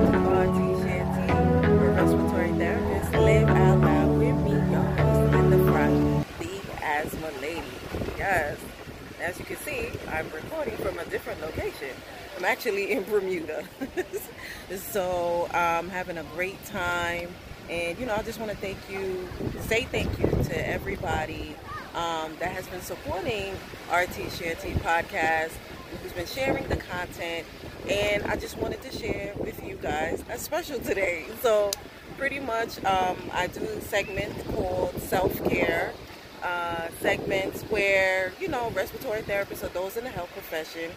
to RT Shanty, a respiratory therapist. Live out loud with me, your host in the front, the asthma lady. Yes, as you can see, I'm recording from a different location. I'm actually in Bermuda. so I'm having a great time. And, you know, I just want to thank you, say thank you to everybody um, that has been supporting RT Shanty podcast, who's been sharing the content. And I just wanted to share with you guys a special today. So, pretty much, um, I do segments called Self Care. Uh, segments where you know respiratory therapists or those in the health profession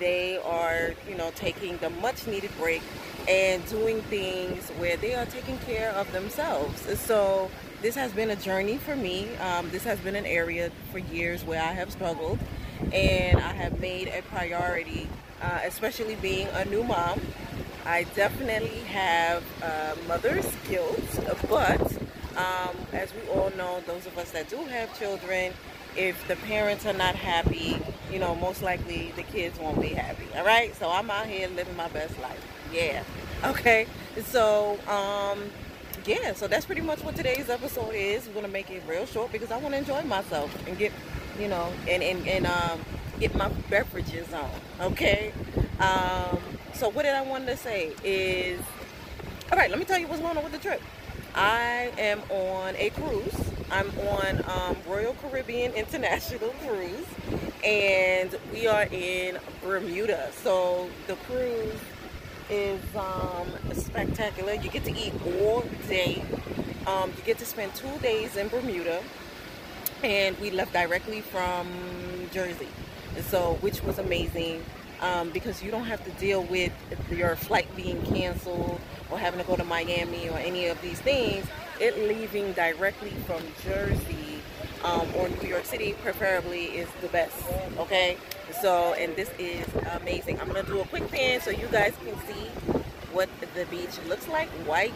they are you know taking the much needed break and doing things where they are taking care of themselves so this has been a journey for me um, this has been an area for years where i have struggled and i have made a priority uh, especially being a new mom i definitely have uh, mother's guilt but um, as we all know, those of us that do have children, if the parents are not happy, you know, most likely the kids won't be happy. All right. So I'm out here living my best life. Yeah. Okay. So, um, yeah. So that's pretty much what today's episode is. We're gonna make it real short because I want to enjoy myself and get, you know, and and and um, get my beverages on. Okay. Um, so what did I want to say is, all right. Let me tell you what's going on with the trip. I am on a cruise. I'm on um, Royal Caribbean International Cruise, and we are in Bermuda. So the cruise is um, spectacular. You get to eat all day. Um, you get to spend two days in Bermuda, and we left directly from Jersey, And so which was amazing um, because you don't have to deal with your flight being canceled or having to go to Miami or any of these things. It leaving directly from Jersey um, or New York City, preferably, is the best. Okay, so and this is amazing. I'm gonna do a quick pan so you guys can see what the beach looks like. White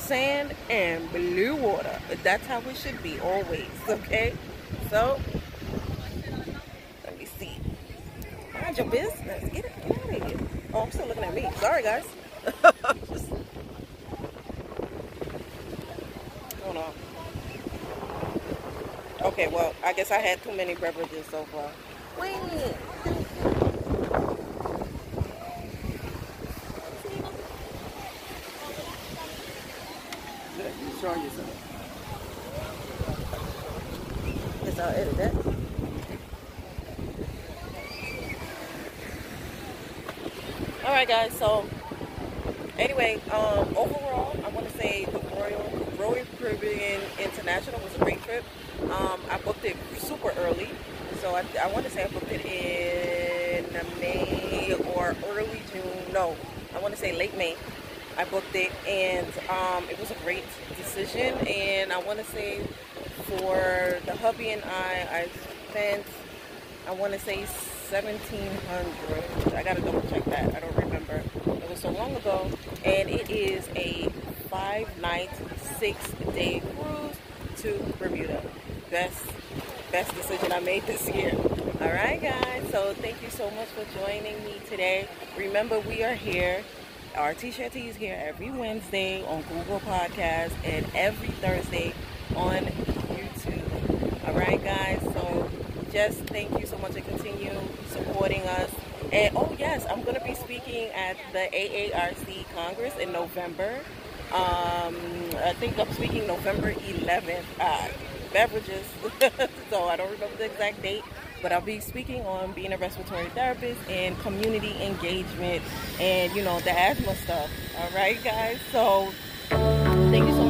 sand and blue water. That's how it should be always. Okay, so let me see. Mind your business. Get, it, out of here. Oh, I'm still looking at me. Sorry, guys. Hold on. Okay, well, I guess I had too many beverages so far. Wait. You showing yourself. Guess I'll edit that. all right guys so anyway um, overall i want to say the royal royal caribbean international was a great trip um, i booked it super early so i, I want to say i booked it in may or early june no i want to say late may i booked it and um, it was a great decision and i want to say for the hubby and i i spent i want to say 1700 I gotta double check that. I don't remember. It was so long ago and it is a five night six day cruise to Bermuda. Best best decision I made this year. All right guys. So thank you so much for joining me today. Remember we are here RT Shanty is here every Wednesday on Google Podcast and every Thursday on YouTube all right guys so just thank you so much and continue supporting us. And oh yes, I'm going to be speaking at the AARC Congress in November. Um, I think I'm speaking November 11th. Uh, beverages, so I don't remember the exact date, but I'll be speaking on being a respiratory therapist and community engagement and you know the asthma stuff. All right, guys. So thank you so much